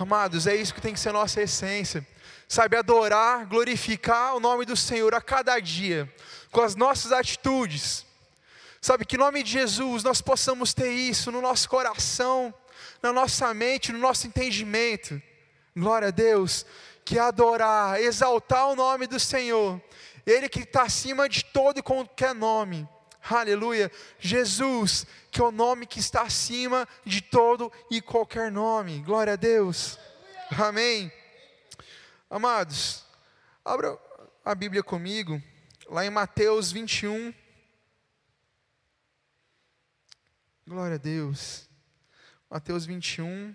Amados, é isso que tem que ser nossa essência. Sabe, adorar, glorificar o nome do Senhor a cada dia, com as nossas atitudes. Sabe, que em nome de Jesus nós possamos ter isso no nosso coração, na nossa mente, no nosso entendimento. Glória a Deus, que adorar, exaltar o nome do Senhor, Ele que está acima de todo e qualquer nome. Aleluia. Jesus, que é o nome que está acima de todo e qualquer nome. Glória a Deus. Amém. Amados, abra a Bíblia comigo, lá em Mateus 21. Glória a Deus. Mateus 21,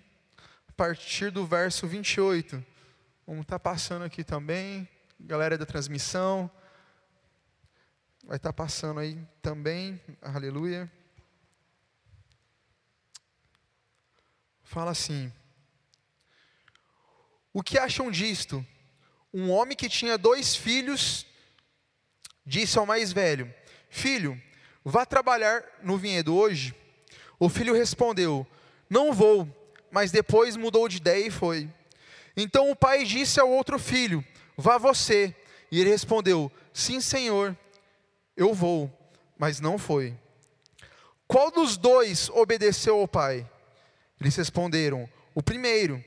a partir do verso 28. Vamos estar tá passando aqui também, galera da transmissão. Vai estar tá passando aí também, aleluia. Fala assim: O que acham disto? Um homem que tinha dois filhos disse ao mais velho: Filho, vá trabalhar no vinhedo hoje. O filho respondeu: Não vou. Mas depois mudou de ideia e foi. Então o pai disse ao outro filho: Vá você. E ele respondeu: Sim, senhor, eu vou. Mas não foi. Qual dos dois obedeceu ao pai? Eles responderam: O primeiro.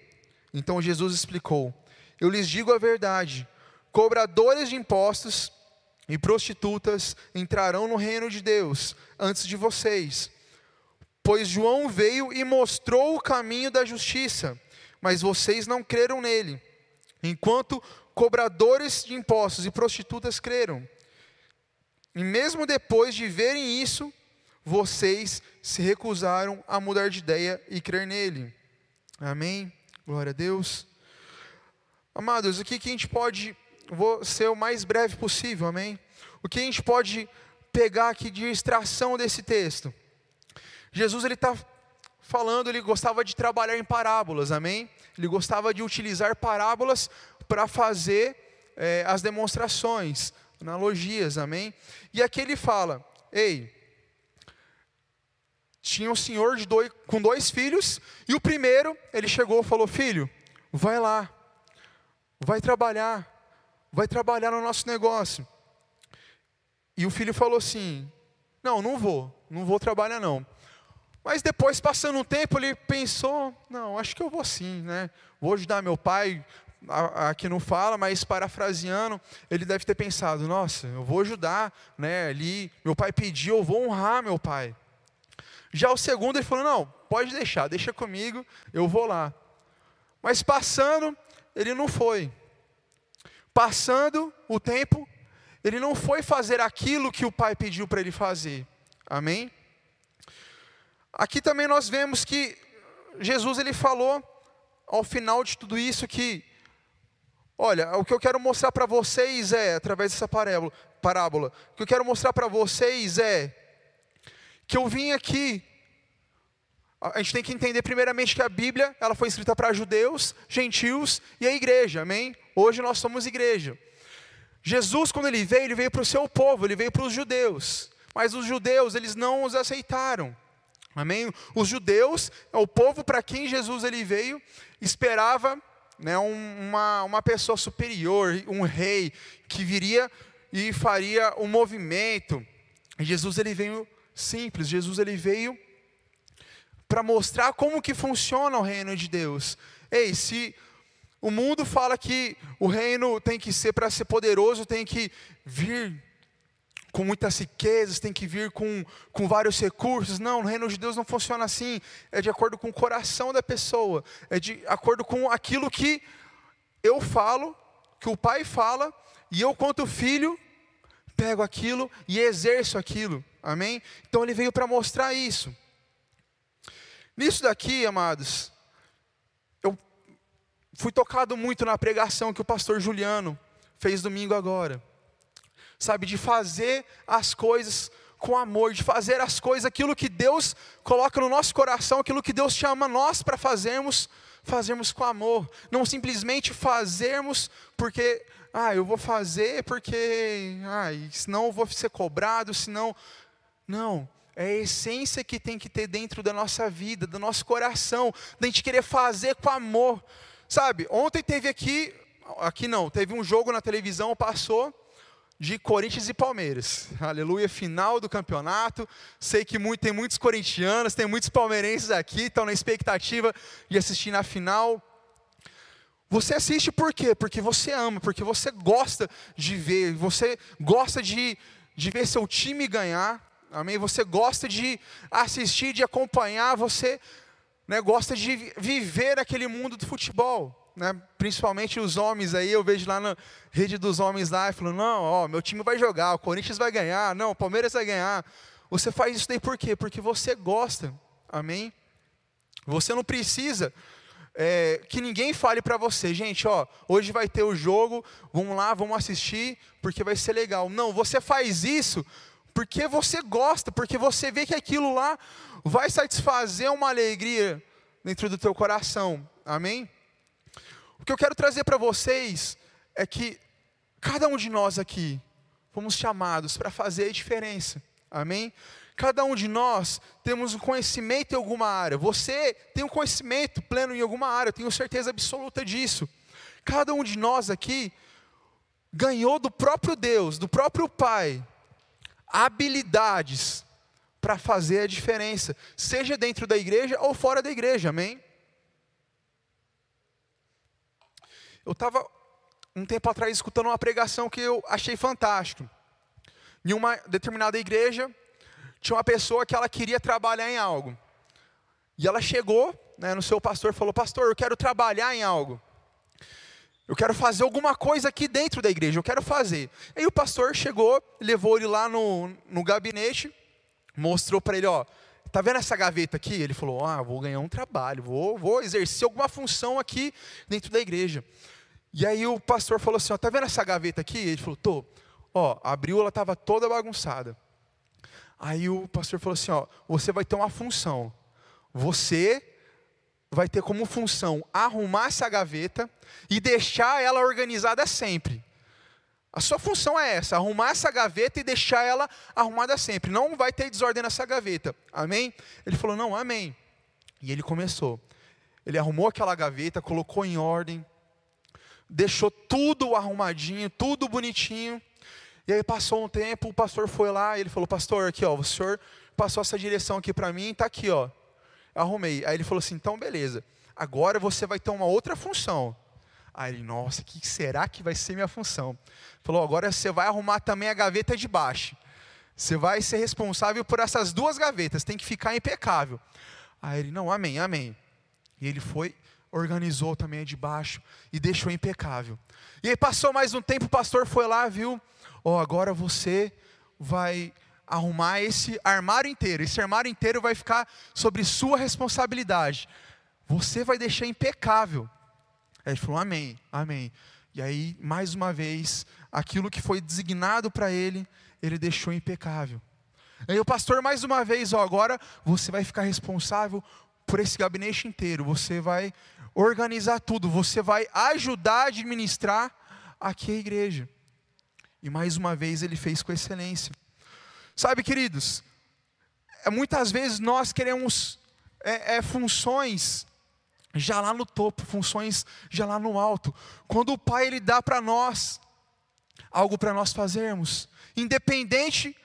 Então Jesus explicou: Eu lhes digo a verdade: cobradores de impostos e prostitutas entrarão no reino de Deus antes de vocês. Pois João veio e mostrou o caminho da justiça, mas vocês não creram nele, enquanto cobradores de impostos e prostitutas creram. E mesmo depois de verem isso, vocês se recusaram a mudar de ideia e crer nele. Amém? Glória a Deus. Amados, o que, a gente pode, vou ser o mais breve possível, amém? O que a gente pode pegar aqui de extração desse texto? Jesus ele está falando, ele gostava de trabalhar em parábolas, amém? Ele gostava de utilizar parábolas para fazer é, as demonstrações, analogias, amém? E aqui ele fala: ei, tinha um senhor dois, com dois filhos, e o primeiro, ele chegou e falou: Filho, vai lá, vai trabalhar, vai trabalhar no nosso negócio. E o filho falou assim: Não, não vou, não vou trabalhar não. Mas depois, passando um tempo, ele pensou: não, acho que eu vou sim, né? Vou ajudar meu pai. Aqui não fala, mas parafraseando, ele deve ter pensado: nossa, eu vou ajudar, né? Ali, meu pai pediu, eu vou honrar meu pai. Já o segundo, ele falou: não, pode deixar, deixa comigo, eu vou lá. Mas passando, ele não foi. Passando o tempo, ele não foi fazer aquilo que o pai pediu para ele fazer. Amém? Aqui também nós vemos que Jesus ele falou ao final de tudo isso que olha, o que eu quero mostrar para vocês é através dessa parábola, parábola, o que eu quero mostrar para vocês é que eu vim aqui a gente tem que entender primeiramente que a Bíblia, ela foi escrita para judeus, gentios e a igreja, amém? Hoje nós somos igreja. Jesus, quando ele veio, ele veio para o seu povo, ele veio para os judeus. Mas os judeus, eles não os aceitaram. Amém? Os judeus, o povo para quem Jesus ele veio, esperava né, uma, uma pessoa superior, um rei, que viria e faria um movimento. E Jesus ele veio simples, Jesus ele veio para mostrar como que funciona o reino de Deus. Ei, se o mundo fala que o reino tem que ser para ser poderoso, tem que vir com muitas riquezas, tem que vir com, com vários recursos. Não, no reino de Deus não funciona assim. É de acordo com o coração da pessoa, é de acordo com aquilo que eu falo, que o pai fala, e eu, quanto filho, pego aquilo e exerço aquilo. Amém? Então ele veio para mostrar isso. Nisso daqui, amados, eu fui tocado muito na pregação que o pastor Juliano fez domingo agora sabe, de fazer as coisas com amor, de fazer as coisas, aquilo que Deus coloca no nosso coração, aquilo que Deus chama nós para fazermos, fazermos com amor, não simplesmente fazermos porque, ah, eu vou fazer porque, ah, senão eu vou ser cobrado, senão, não, é a essência que tem que ter dentro da nossa vida, do nosso coração, da gente querer fazer com amor, sabe, ontem teve aqui, aqui não, teve um jogo na televisão, passou, de Corinthians e Palmeiras. Aleluia, final do campeonato. Sei que muito, tem muitos corintianos, tem muitos palmeirenses aqui, estão na expectativa de assistir na final. Você assiste por quê? Porque você ama, porque você gosta de ver, você gosta de, de ver seu time ganhar, amém? Você gosta de assistir, de acompanhar, você né, gosta de viver aquele mundo do futebol né, principalmente os homens aí, eu vejo lá na rede dos homens lá, falando, não, ó, meu time vai jogar, o Corinthians vai ganhar, não, o Palmeiras vai ganhar. Você faz isso daí por quê? Porque você gosta, amém? Você não precisa é, que ninguém fale para você, gente, ó, hoje vai ter o jogo, vamos lá, vamos assistir, porque vai ser legal. Não, você faz isso porque você gosta, porque você vê que aquilo lá vai satisfazer uma alegria dentro do teu coração, amém? O que eu quero trazer para vocês é que cada um de nós aqui fomos chamados para fazer a diferença. Amém? Cada um de nós temos um conhecimento em alguma área. Você tem um conhecimento pleno em alguma área, eu tenho certeza absoluta disso. Cada um de nós aqui ganhou do próprio Deus, do próprio Pai, habilidades para fazer a diferença, seja dentro da igreja ou fora da igreja, amém? Eu estava um tempo atrás escutando uma pregação que eu achei fantástico. Em uma determinada igreja, tinha uma pessoa que ela queria trabalhar em algo. E ela chegou né, no seu pastor e falou: Pastor, eu quero trabalhar em algo. Eu quero fazer alguma coisa aqui dentro da igreja, eu quero fazer. Aí o pastor chegou, levou ele lá no, no gabinete, mostrou para ele: Ó, tá vendo essa gaveta aqui? Ele falou: Ah, vou ganhar um trabalho, vou, vou exercer alguma função aqui dentro da igreja. E aí o pastor falou assim: ó, tá vendo essa gaveta aqui? Ele falou: tô. Ó, abriu, ela estava toda bagunçada. Aí o pastor falou assim: ó, você vai ter uma função. Você vai ter como função arrumar essa gaveta e deixar ela organizada sempre. A sua função é essa: arrumar essa gaveta e deixar ela arrumada sempre. Não vai ter desordem nessa gaveta. Amém? Ele falou: não, amém. E ele começou. Ele arrumou aquela gaveta, colocou em ordem deixou tudo arrumadinho, tudo bonitinho. E aí passou um tempo, o pastor foi lá e ele falou: Pastor, aqui ó, o senhor passou essa direção aqui para mim, está aqui ó. Arrumei. Aí ele falou assim: Então beleza, agora você vai ter uma outra função. Aí ele, nossa, que será que vai ser minha função? Falou: Agora você vai arrumar também a gaveta de baixo. Você vai ser responsável por essas duas gavetas, tem que ficar impecável. Aí ele, não, amém, amém. E ele foi organizou também de baixo e deixou impecável. E aí passou mais um tempo, o pastor foi lá, viu? Ó, oh, agora você vai arrumar esse armário inteiro. Esse armário inteiro vai ficar sobre sua responsabilidade. Você vai deixar impecável. Ele falou: Amém, Amém. E aí, mais uma vez, aquilo que foi designado para ele, ele deixou impecável. Aí o pastor, mais uma vez, ó, agora você vai ficar responsável por esse gabinete inteiro. Você vai organizar tudo, você vai ajudar a administrar aqui a igreja. E mais uma vez ele fez com excelência. Sabe, queridos, é, muitas vezes nós queremos é, é, funções já lá no topo, funções já lá no alto. Quando o Pai ele dá para nós algo para nós fazermos, independente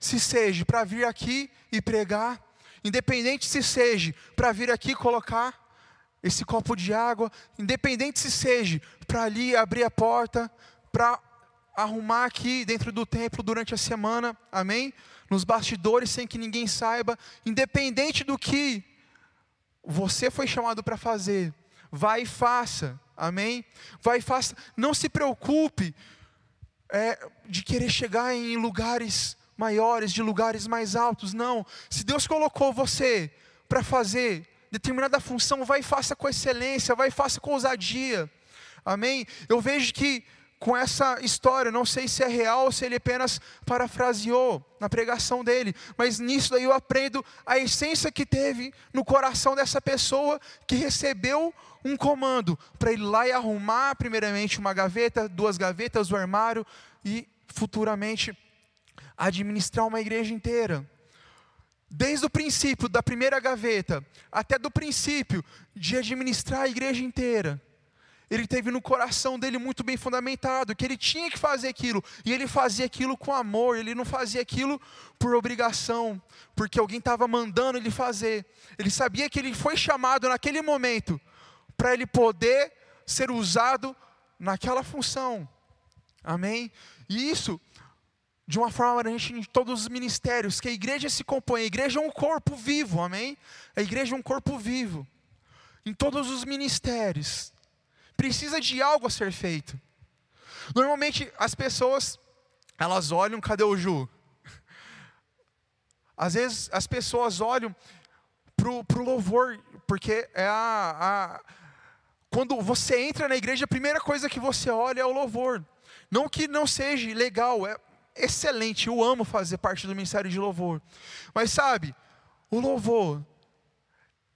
se seja para vir aqui e pregar, independente se seja para vir aqui colocar esse copo de água, independente se seja para ali abrir a porta, para arrumar aqui dentro do templo durante a semana, amém? Nos bastidores sem que ninguém saiba, independente do que você foi chamado para fazer, vai e faça, amém? Vai e faça, não se preocupe é, de querer chegar em lugares maiores, de lugares mais altos, não. Se Deus colocou você para fazer determinada função, vai e faça com excelência, vai e faça com ousadia. Amém? Eu vejo que com essa história, não sei se é real ou se ele apenas parafraseou na pregação dele, mas nisso daí eu aprendo a essência que teve no coração dessa pessoa que recebeu um comando para ir lá e arrumar primeiramente uma gaveta, duas gavetas do armário e futuramente administrar uma igreja inteira. Desde o princípio da primeira gaveta, até do princípio de administrar a igreja inteira. Ele teve no coração dele muito bem fundamentado que ele tinha que fazer aquilo, e ele fazia aquilo com amor, ele não fazia aquilo por obrigação, porque alguém estava mandando ele fazer. Ele sabia que ele foi chamado naquele momento para ele poder ser usado naquela função. Amém? E isso de uma forma abrangente em todos os ministérios, que a igreja se compõe, a igreja é um corpo vivo, amém? A igreja é um corpo vivo. Em todos os ministérios precisa de algo a ser feito. Normalmente as pessoas, elas olham, cadê o Ju? Às vezes as pessoas olham para o louvor, porque é a, a, quando você entra na igreja, a primeira coisa que você olha é o louvor. Não que não seja legal, é excelente, eu amo fazer parte do ministério de louvor. Mas sabe, o louvor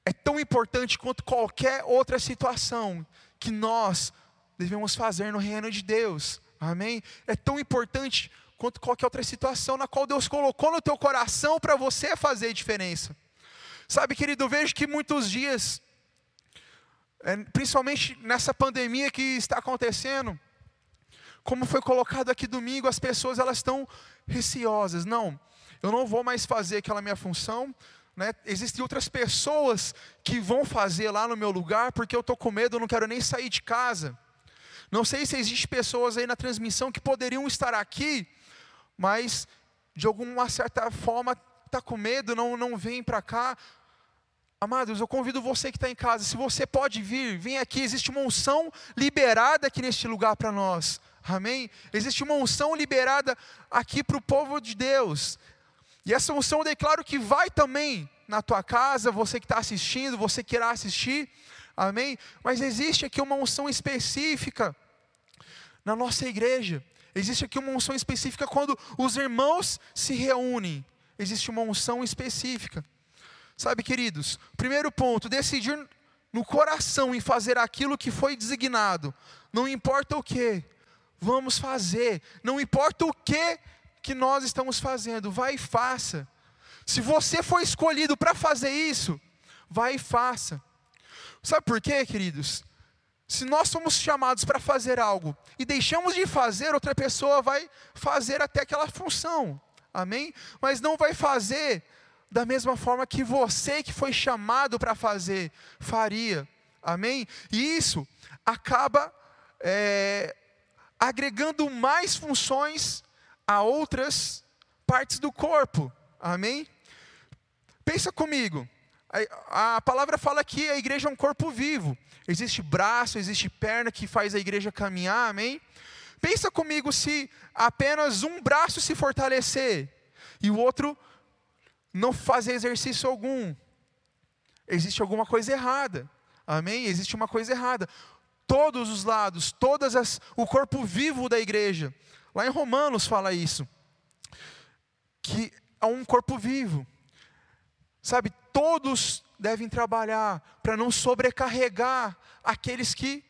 é tão importante quanto qualquer outra situação que nós devemos fazer no reino de Deus. Amém? É tão importante quanto qualquer outra situação na qual Deus colocou no teu coração para você fazer diferença. Sabe, querido, eu vejo que muitos dias, é, principalmente nessa pandemia que está acontecendo, como foi colocado aqui domingo, as pessoas elas estão receosas. Não, eu não vou mais fazer aquela minha função, né? Existem outras pessoas que vão fazer lá no meu lugar porque eu estou com medo, eu não quero nem sair de casa. Não sei se existem pessoas aí na transmissão que poderiam estar aqui, mas de alguma certa forma está com medo, não, não vem para cá. Amados, eu convido você que está em casa, se você pode vir, vem aqui, existe uma unção liberada aqui neste lugar para nós. Amém? Existe uma unção liberada aqui para o povo de Deus. E essa unção eu declaro que vai também na tua casa, você que está assistindo, você que irá assistir, amém? Mas existe aqui uma unção específica na nossa igreja. Existe aqui uma unção específica quando os irmãos se reúnem. Existe uma unção específica. Sabe, queridos, primeiro ponto, decidir no coração em fazer aquilo que foi designado. Não importa o que, vamos fazer. Não importa o que que nós estamos fazendo, vai e faça. Se você foi escolhido para fazer isso, vai e faça. Sabe por quê, queridos? Se nós somos chamados para fazer algo e deixamos de fazer, outra pessoa vai fazer até aquela função, amém? Mas não vai fazer da mesma forma que você que foi chamado para fazer faria, amém? E isso acaba é, agregando mais funções a outras partes do corpo. Amém? Pensa comigo. A, palavra fala que a igreja é um corpo vivo. Existe braço, existe perna que faz a igreja caminhar, amém? Pensa comigo se apenas um braço se fortalecer e o outro não fazer exercício algum. Existe alguma coisa errada. Amém? Existe uma coisa errada. Todos os lados, todas as o corpo vivo da igreja Lá em Romanos fala isso. Que é um corpo vivo. Sabe, todos devem trabalhar para não sobrecarregar aqueles que,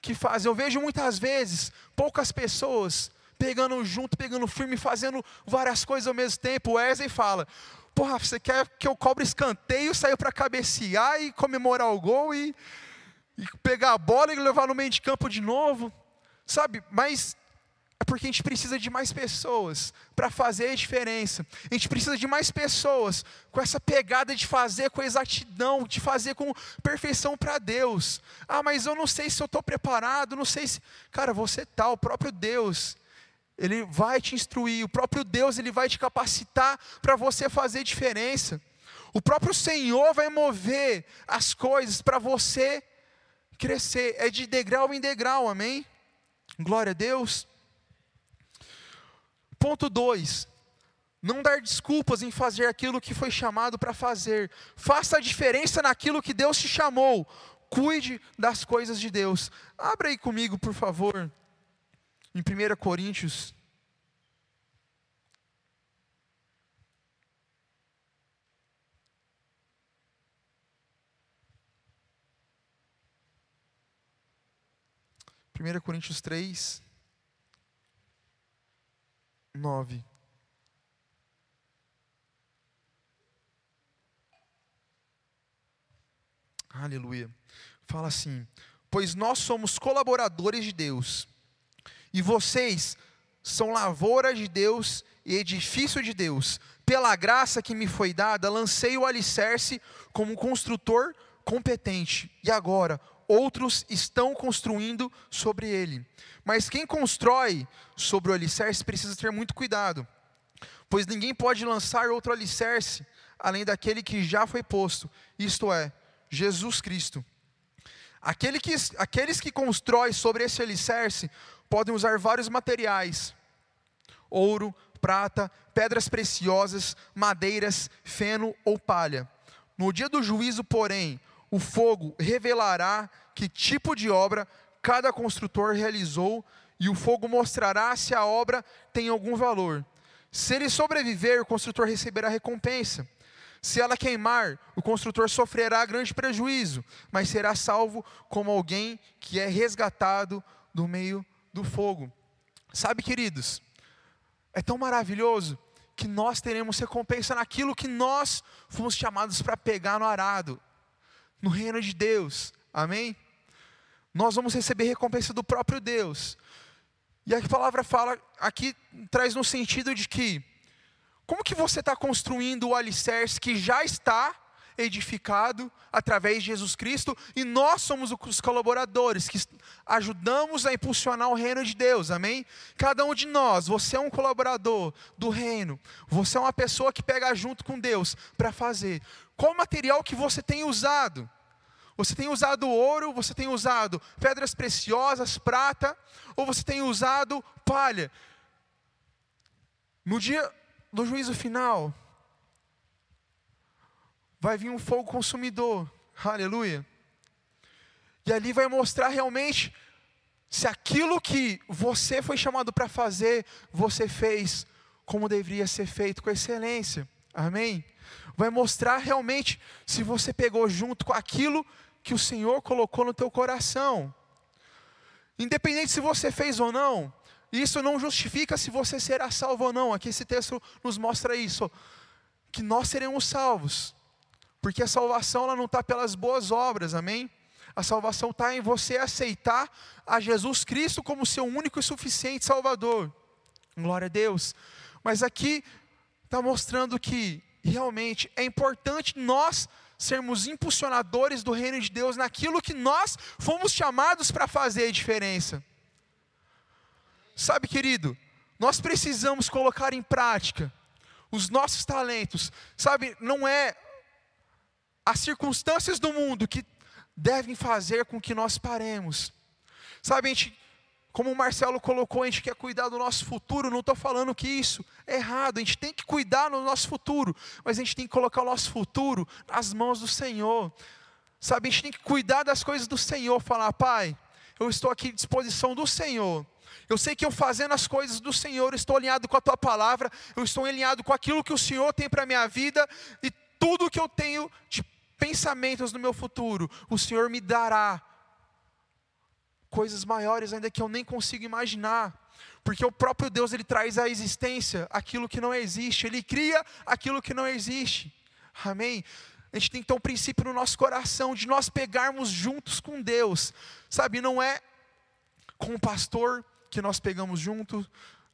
que fazem. Eu vejo muitas vezes poucas pessoas pegando junto, pegando firme, fazendo várias coisas ao mesmo tempo. O Wesley fala: Porra, você quer que eu cobre escanteio, sair para cabecear e comemorar o gol e, e pegar a bola e levar no meio de campo de novo? Sabe, mas é porque a gente precisa de mais pessoas para fazer a diferença. A gente precisa de mais pessoas com essa pegada de fazer com exatidão, de fazer com perfeição para Deus. Ah, mas eu não sei se eu estou preparado, não sei se. Cara, você está, o próprio Deus, Ele vai te instruir, o próprio Deus, Ele vai te capacitar para você fazer diferença. O próprio Senhor vai mover as coisas para você crescer. É de degrau em degrau, amém? Glória a Deus. Ponto 2. Não dar desculpas em fazer aquilo que foi chamado para fazer. Faça a diferença naquilo que Deus te chamou. Cuide das coisas de Deus. Abra aí comigo, por favor, em 1 Coríntios. Primeira Coríntios 3, 9. Aleluia. Fala assim: pois nós somos colaboradores de Deus. E vocês são lavoura de Deus e edifício de Deus. Pela graça que me foi dada, lancei o alicerce como construtor competente. E agora, outros estão construindo sobre ele. Mas quem constrói sobre o alicerce precisa ter muito cuidado, pois ninguém pode lançar outro alicerce além daquele que já foi posto, isto é, Jesus Cristo. Aquele que, aqueles que constroem sobre esse alicerce podem usar vários materiais: ouro, prata, pedras preciosas, madeiras, feno ou palha. No dia do juízo, porém, o fogo revelará que tipo de obra cada construtor realizou, e o fogo mostrará se a obra tem algum valor. Se ele sobreviver, o construtor receberá recompensa. Se ela queimar, o construtor sofrerá grande prejuízo, mas será salvo como alguém que é resgatado do meio do fogo. Sabe, queridos, é tão maravilhoso que nós teremos recompensa naquilo que nós fomos chamados para pegar no arado, no reino de Deus. Amém? Nós vamos receber recompensa do próprio Deus. E a palavra fala aqui traz no sentido de que como que você está construindo o alicerce que já está edificado através de Jesus Cristo e nós somos os colaboradores que ajudamos a impulsionar o reino de Deus, amém? Cada um de nós, você é um colaborador do reino, você é uma pessoa que pega junto com Deus para fazer. Qual material que você tem usado? Você tem usado ouro, você tem usado pedras preciosas, prata, ou você tem usado palha? No dia do juízo final, vai vir um fogo consumidor, aleluia. E ali vai mostrar realmente se aquilo que você foi chamado para fazer, você fez como deveria ser feito, com excelência, amém? Vai mostrar realmente se você pegou junto com aquilo que o Senhor colocou no teu coração. Independente se você fez ou não, isso não justifica se você será salvo ou não. Aqui esse texto nos mostra isso, que nós seremos salvos, porque a salvação ela não está pelas boas obras, amém? A salvação está em você aceitar a Jesus Cristo como seu único e suficiente Salvador. Glória a Deus. Mas aqui está mostrando que realmente é importante nós sermos impulsionadores do reino de Deus naquilo que nós fomos chamados para fazer a diferença. Sabe, querido, nós precisamos colocar em prática os nossos talentos. Sabe, não é as circunstâncias do mundo que devem fazer com que nós paremos. Sabe, a gente como o Marcelo colocou, a gente quer cuidar do nosso futuro. Não estou falando que isso é errado. A gente tem que cuidar do nosso futuro, mas a gente tem que colocar o nosso futuro nas mãos do Senhor. Sabe, a gente tem que cuidar das coisas do Senhor. Falar, Pai, eu estou aqui à disposição do Senhor. Eu sei que eu fazendo as coisas do Senhor, estou alinhado com a tua palavra, eu estou alinhado com aquilo que o Senhor tem para a minha vida e tudo que eu tenho de pensamentos no meu futuro, o Senhor me dará coisas maiores ainda que eu nem consigo imaginar. Porque o próprio Deus ele traz à existência aquilo que não existe, ele cria aquilo que não existe. Amém. A gente tem ter um princípio no nosso coração de nós pegarmos juntos com Deus. Sabe, não é com o pastor que nós pegamos junto,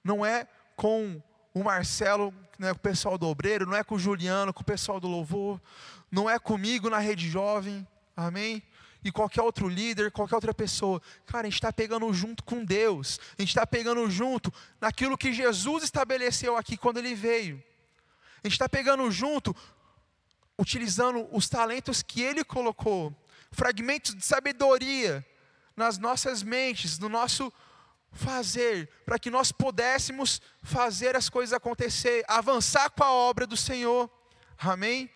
não é com o Marcelo, né, com o pessoal do obreiro, não é com o Juliano, com o pessoal do louvor, não é comigo na rede jovem, amém? E qualquer outro líder, qualquer outra pessoa. Cara, a gente está pegando junto com Deus, a gente está pegando junto naquilo que Jesus estabeleceu aqui quando ele veio. A gente está pegando junto, utilizando os talentos que ele colocou, fragmentos de sabedoria nas nossas mentes, no nosso fazer, para que nós pudéssemos fazer as coisas acontecer, avançar com a obra do Senhor. Amém?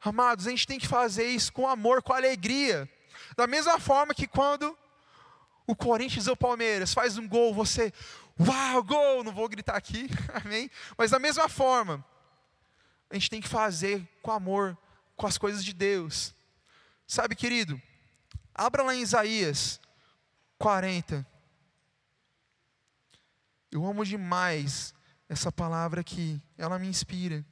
Amados, a gente tem que fazer isso com amor, com alegria. Da mesma forma que quando o Corinthians ou o Palmeiras faz um gol, você, uau, gol, não vou gritar aqui, amém? Mas da mesma forma, a gente tem que fazer com amor, com as coisas de Deus. Sabe, querido, abra lá em Isaías 40. Eu amo demais essa palavra aqui, ela me inspira.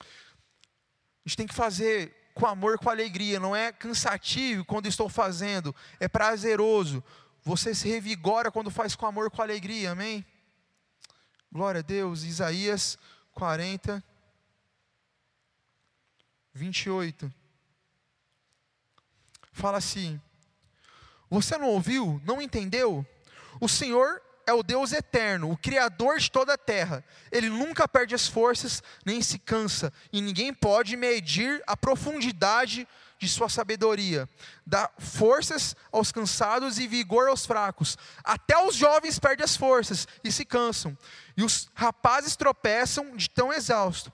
A gente tem que fazer com amor, com alegria, não é cansativo quando estou fazendo, é prazeroso. Você se revigora quando faz com amor, com alegria, amém? Glória a Deus, Isaías 40, 28. Fala assim: Você não ouviu? Não entendeu? O Senhor é o Deus eterno, o Criador de toda a terra. Ele nunca perde as forças, nem se cansa, e ninguém pode medir a profundidade de sua sabedoria. Dá forças aos cansados e vigor aos fracos. Até os jovens perdem as forças e se cansam, e os rapazes tropeçam de tão exausto.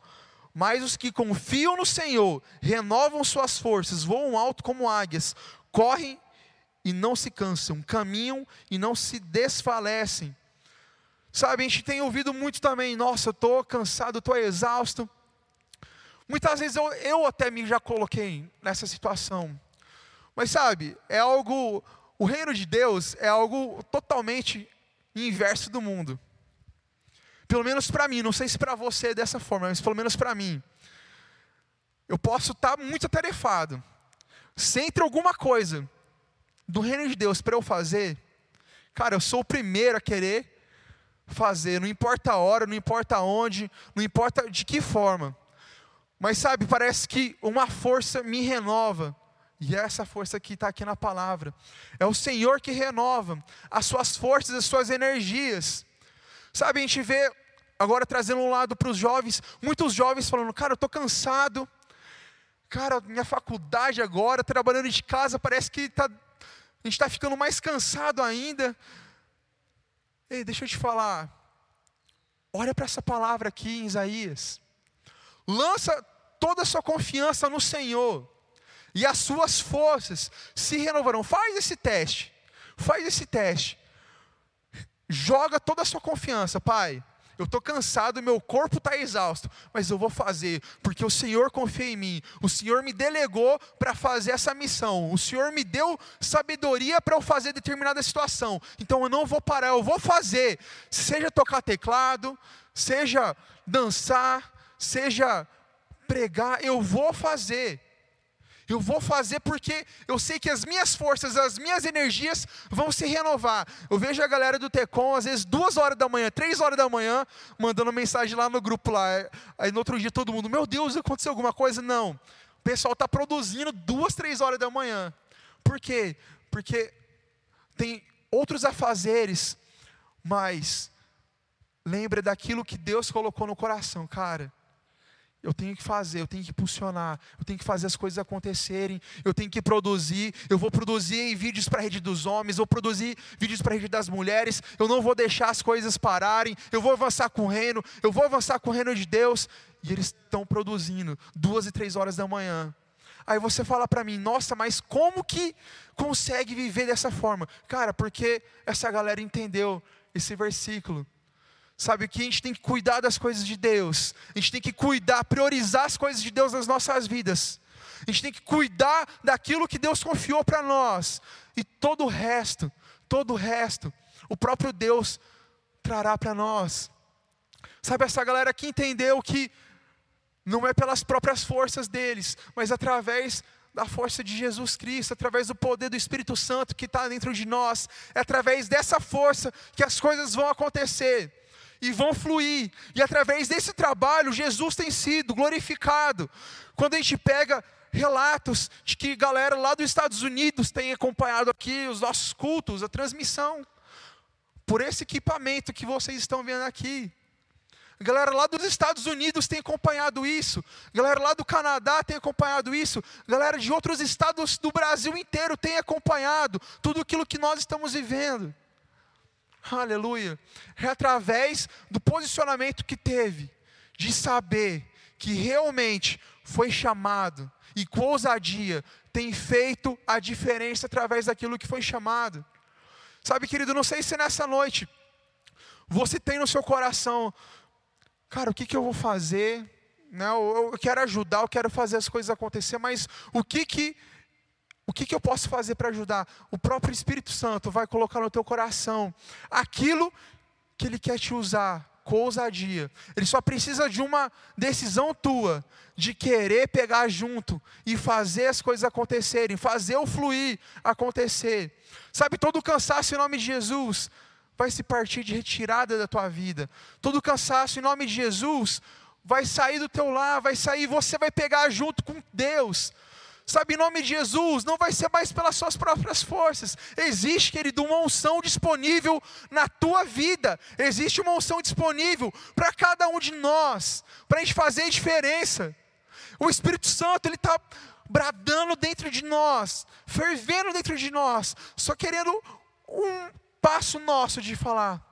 Mas os que confiam no Senhor renovam suas forças, voam alto como águias, correm e não se cansam, caminham e não se desfalecem. Sabe, a gente tem ouvido muito também, nossa, eu estou cansado, estou exausto. Muitas vezes eu, eu até me já coloquei nessa situação. Mas sabe, é algo, o reino de Deus é algo totalmente inverso do mundo. Pelo menos para mim, não sei se para você é dessa forma, mas pelo menos para mim. Eu posso estar tá muito atarefado. Se entre alguma coisa do reino de Deus para eu fazer, cara, eu sou o primeiro a querer fazer, não importa a hora, não importa onde, não importa de que forma. Mas sabe, parece que uma força me renova. E é essa força que está aqui na palavra. É o Senhor que renova as suas forças, as suas energias. Sabe, a gente vê, agora trazendo um lado para os jovens, muitos jovens falando, cara, eu estou cansado. Cara, minha faculdade agora, trabalhando de casa, parece que está a gente está ficando mais cansado ainda. Ei, deixa eu te falar. Olha para essa palavra aqui em Isaías. Lança toda a sua confiança no Senhor, e as suas forças se renovarão. Faz esse teste. Faz esse teste. Joga toda a sua confiança, Pai eu estou cansado, meu corpo está exausto, mas eu vou fazer, porque o Senhor confia em mim, o Senhor me delegou para fazer essa missão, o Senhor me deu sabedoria para eu fazer determinada situação, então eu não vou parar, eu vou fazer, seja tocar teclado, seja dançar, seja pregar, eu vou fazer. Eu vou fazer porque eu sei que as minhas forças, as minhas energias vão se renovar. Eu vejo a galera do Tecom, às vezes duas horas da manhã, três horas da manhã, mandando mensagem lá no grupo lá. Aí no outro dia todo mundo, meu Deus, aconteceu alguma coisa? Não. O pessoal está produzindo duas, três horas da manhã. Por quê? Porque tem outros afazeres, mas lembra daquilo que Deus colocou no coração, cara. Eu tenho que fazer, eu tenho que impulsionar, eu tenho que fazer as coisas acontecerem, eu tenho que produzir, eu vou produzir vídeos para a rede dos homens, vou produzir vídeos para a rede das mulheres, eu não vou deixar as coisas pararem, eu vou avançar com o reino, eu vou avançar com o reino de Deus. E eles estão produzindo, duas e três horas da manhã. Aí você fala para mim, nossa, mas como que consegue viver dessa forma? Cara, porque essa galera entendeu esse versículo. Sabe que a gente tem que cuidar das coisas de Deus. A gente tem que cuidar, priorizar as coisas de Deus nas nossas vidas. A gente tem que cuidar daquilo que Deus confiou para nós. E todo o resto, todo o resto, o próprio Deus trará para nós. Sabe essa galera que entendeu que não é pelas próprias forças deles, mas através da força de Jesus Cristo, através do poder do Espírito Santo que está dentro de nós, é através dessa força que as coisas vão acontecer e vão fluir. E através desse trabalho, Jesus tem sido glorificado. Quando a gente pega relatos de que galera lá dos Estados Unidos tem acompanhado aqui os nossos cultos, a transmissão, por esse equipamento que vocês estão vendo aqui. Galera lá dos Estados Unidos tem acompanhado isso. Galera lá do Canadá tem acompanhado isso. Galera de outros estados do Brasil inteiro tem acompanhado tudo aquilo que nós estamos vivendo. Aleluia. É através do posicionamento que teve, de saber que realmente foi chamado e com ousadia tem feito a diferença através daquilo que foi chamado. Sabe, querido, não sei se nessa noite você tem no seu coração, cara, o que, que eu vou fazer? Né, eu quero ajudar, eu quero fazer as coisas acontecer, mas o que que o que, que eu posso fazer para ajudar? O próprio Espírito Santo vai colocar no teu coração aquilo que Ele quer te usar com ousadia. Ele só precisa de uma decisão tua, de querer pegar junto e fazer as coisas acontecerem, fazer o fluir acontecer. Sabe, todo cansaço em nome de Jesus vai se partir de retirada da tua vida. Todo cansaço em nome de Jesus vai sair do teu lar, vai sair, você vai pegar junto com Deus. Sabe, em nome de Jesus, não vai ser mais pelas suas próprias forças. Existe, querido, uma unção disponível na tua vida. Existe uma unção disponível para cada um de nós, para a gente fazer diferença. O Espírito Santo, ele está bradando dentro de nós, fervendo dentro de nós, só querendo um passo nosso de falar: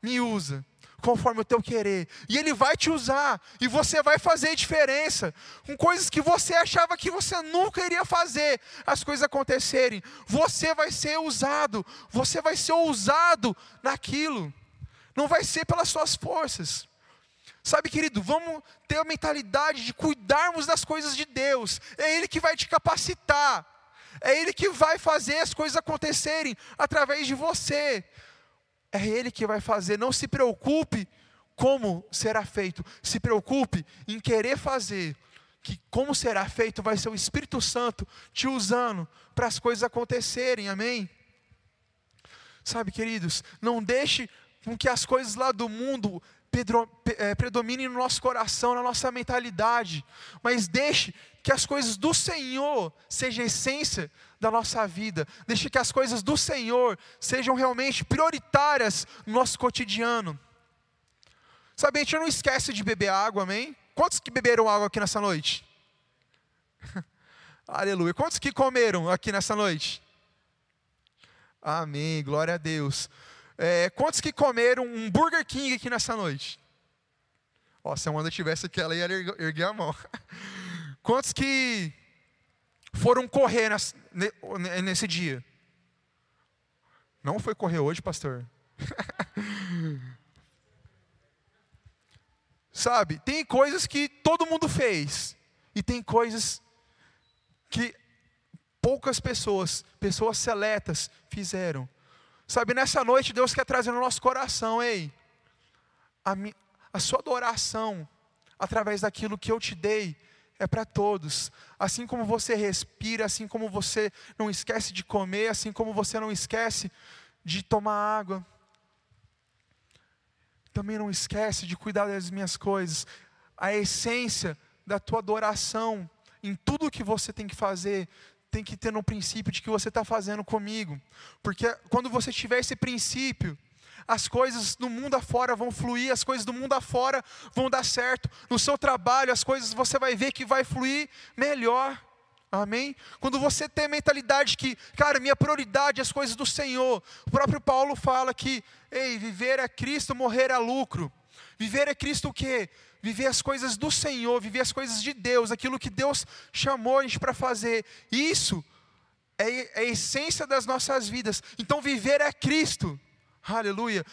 me usa conforme o teu querer. E Ele vai te usar, e você vai fazer diferença, com coisas que você achava que você nunca iria fazer, as coisas acontecerem. Você vai ser usado, você vai ser ousado naquilo, não vai ser pelas suas forças. Sabe, querido, vamos ter a mentalidade de cuidarmos das coisas de Deus, é Ele que vai te capacitar. É Ele que vai fazer as coisas acontecerem através de você. É Ele que vai fazer. Não se preocupe como será feito. Se preocupe em querer fazer. Que como será feito vai ser o Espírito Santo te usando para as coisas acontecerem. Amém? Sabe, queridos, não deixe com que as coisas lá do mundo é, predominem no nosso coração, na nossa mentalidade, mas deixe que as coisas do Senhor sejam a essência da nossa vida. Deixe que as coisas do Senhor sejam realmente prioritárias no nosso cotidiano. Sabe, a gente não esquece de beber água, amém? Quantos que beberam água aqui nessa noite? Aleluia. Quantos que comeram aqui nessa noite? Amém, glória a Deus. É, quantos que comeram um Burger King aqui nessa noite? Ó, se a Amanda tivesse aqui, ela ia erguer a mão. Quantos que foram correr nesse dia? Não foi correr hoje, pastor? Sabe, tem coisas que todo mundo fez, e tem coisas que poucas pessoas, pessoas seletas, fizeram. Sabe, nessa noite Deus quer trazer no nosso coração, ei, a, mi, a sua adoração, através daquilo que eu te dei, é para todos. Assim como você respira, assim como você não esquece de comer, assim como você não esquece de tomar água. Também não esquece de cuidar das minhas coisas. A essência da tua adoração em tudo que você tem que fazer tem que ter no princípio de que você está fazendo comigo. Porque quando você tiver esse princípio, as coisas no mundo afora vão fluir, as coisas do mundo afora vão dar certo. No seu trabalho, as coisas você vai ver que vai fluir melhor. Amém? Quando você tem a mentalidade que, cara, minha prioridade é as coisas do Senhor. O próprio Paulo fala que, ei, viver é Cristo, morrer é lucro. Viver é Cristo o quê? Viver as coisas do Senhor, viver as coisas de Deus, aquilo que Deus chamou a gente para fazer. Isso é, é a essência das nossas vidas. Então, viver é Cristo. Aleluia.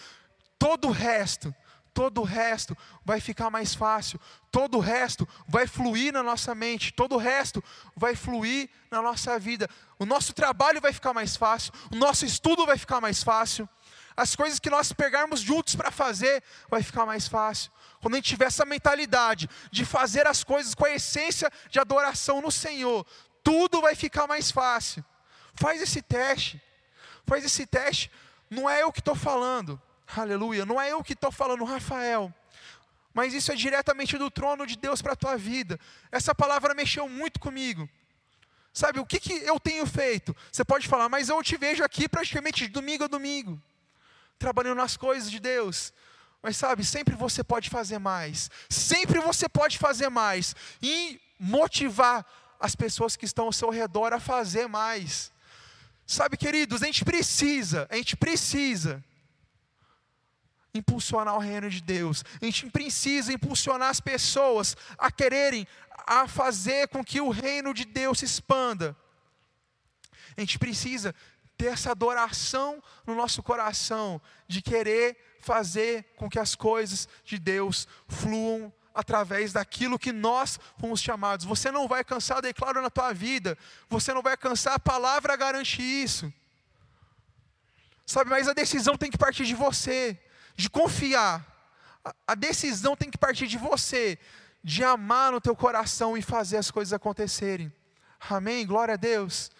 Todo o resto, todo o resto vai ficar mais fácil, todo o resto vai fluir na nossa mente, todo o resto vai fluir na nossa vida. O nosso trabalho vai ficar mais fácil, o nosso estudo vai ficar mais fácil, as coisas que nós pegarmos juntos para fazer vai ficar mais fácil. Quando a gente tiver essa mentalidade de fazer as coisas com a essência de adoração no Senhor, tudo vai ficar mais fácil. Faz esse teste, faz esse teste não é eu que estou falando, aleluia, não é eu que estou falando, Rafael, mas isso é diretamente do trono de Deus para a tua vida. Essa palavra mexeu muito comigo. Sabe, o que, que eu tenho feito? Você pode falar, mas eu te vejo aqui praticamente de domingo a domingo, trabalhando nas coisas de Deus. Mas sabe, sempre você pode fazer mais. Sempre você pode fazer mais. E motivar as pessoas que estão ao seu redor a fazer mais. Sabe, queridos, a gente precisa, a gente precisa impulsionar o reino de Deus. A gente precisa impulsionar as pessoas a quererem a fazer com que o reino de Deus se expanda. A gente precisa ter essa adoração no nosso coração de querer fazer com que as coisas de Deus fluam através daquilo que nós fomos chamados. Você não vai cansar, declaro na tua vida. Você não vai cansar, a palavra garante isso. Sabe, mas a decisão tem que partir de você, de confiar. a decisão tem que partir de você, de amar no teu coração e fazer as coisas acontecerem. Amém? Glória a Deus.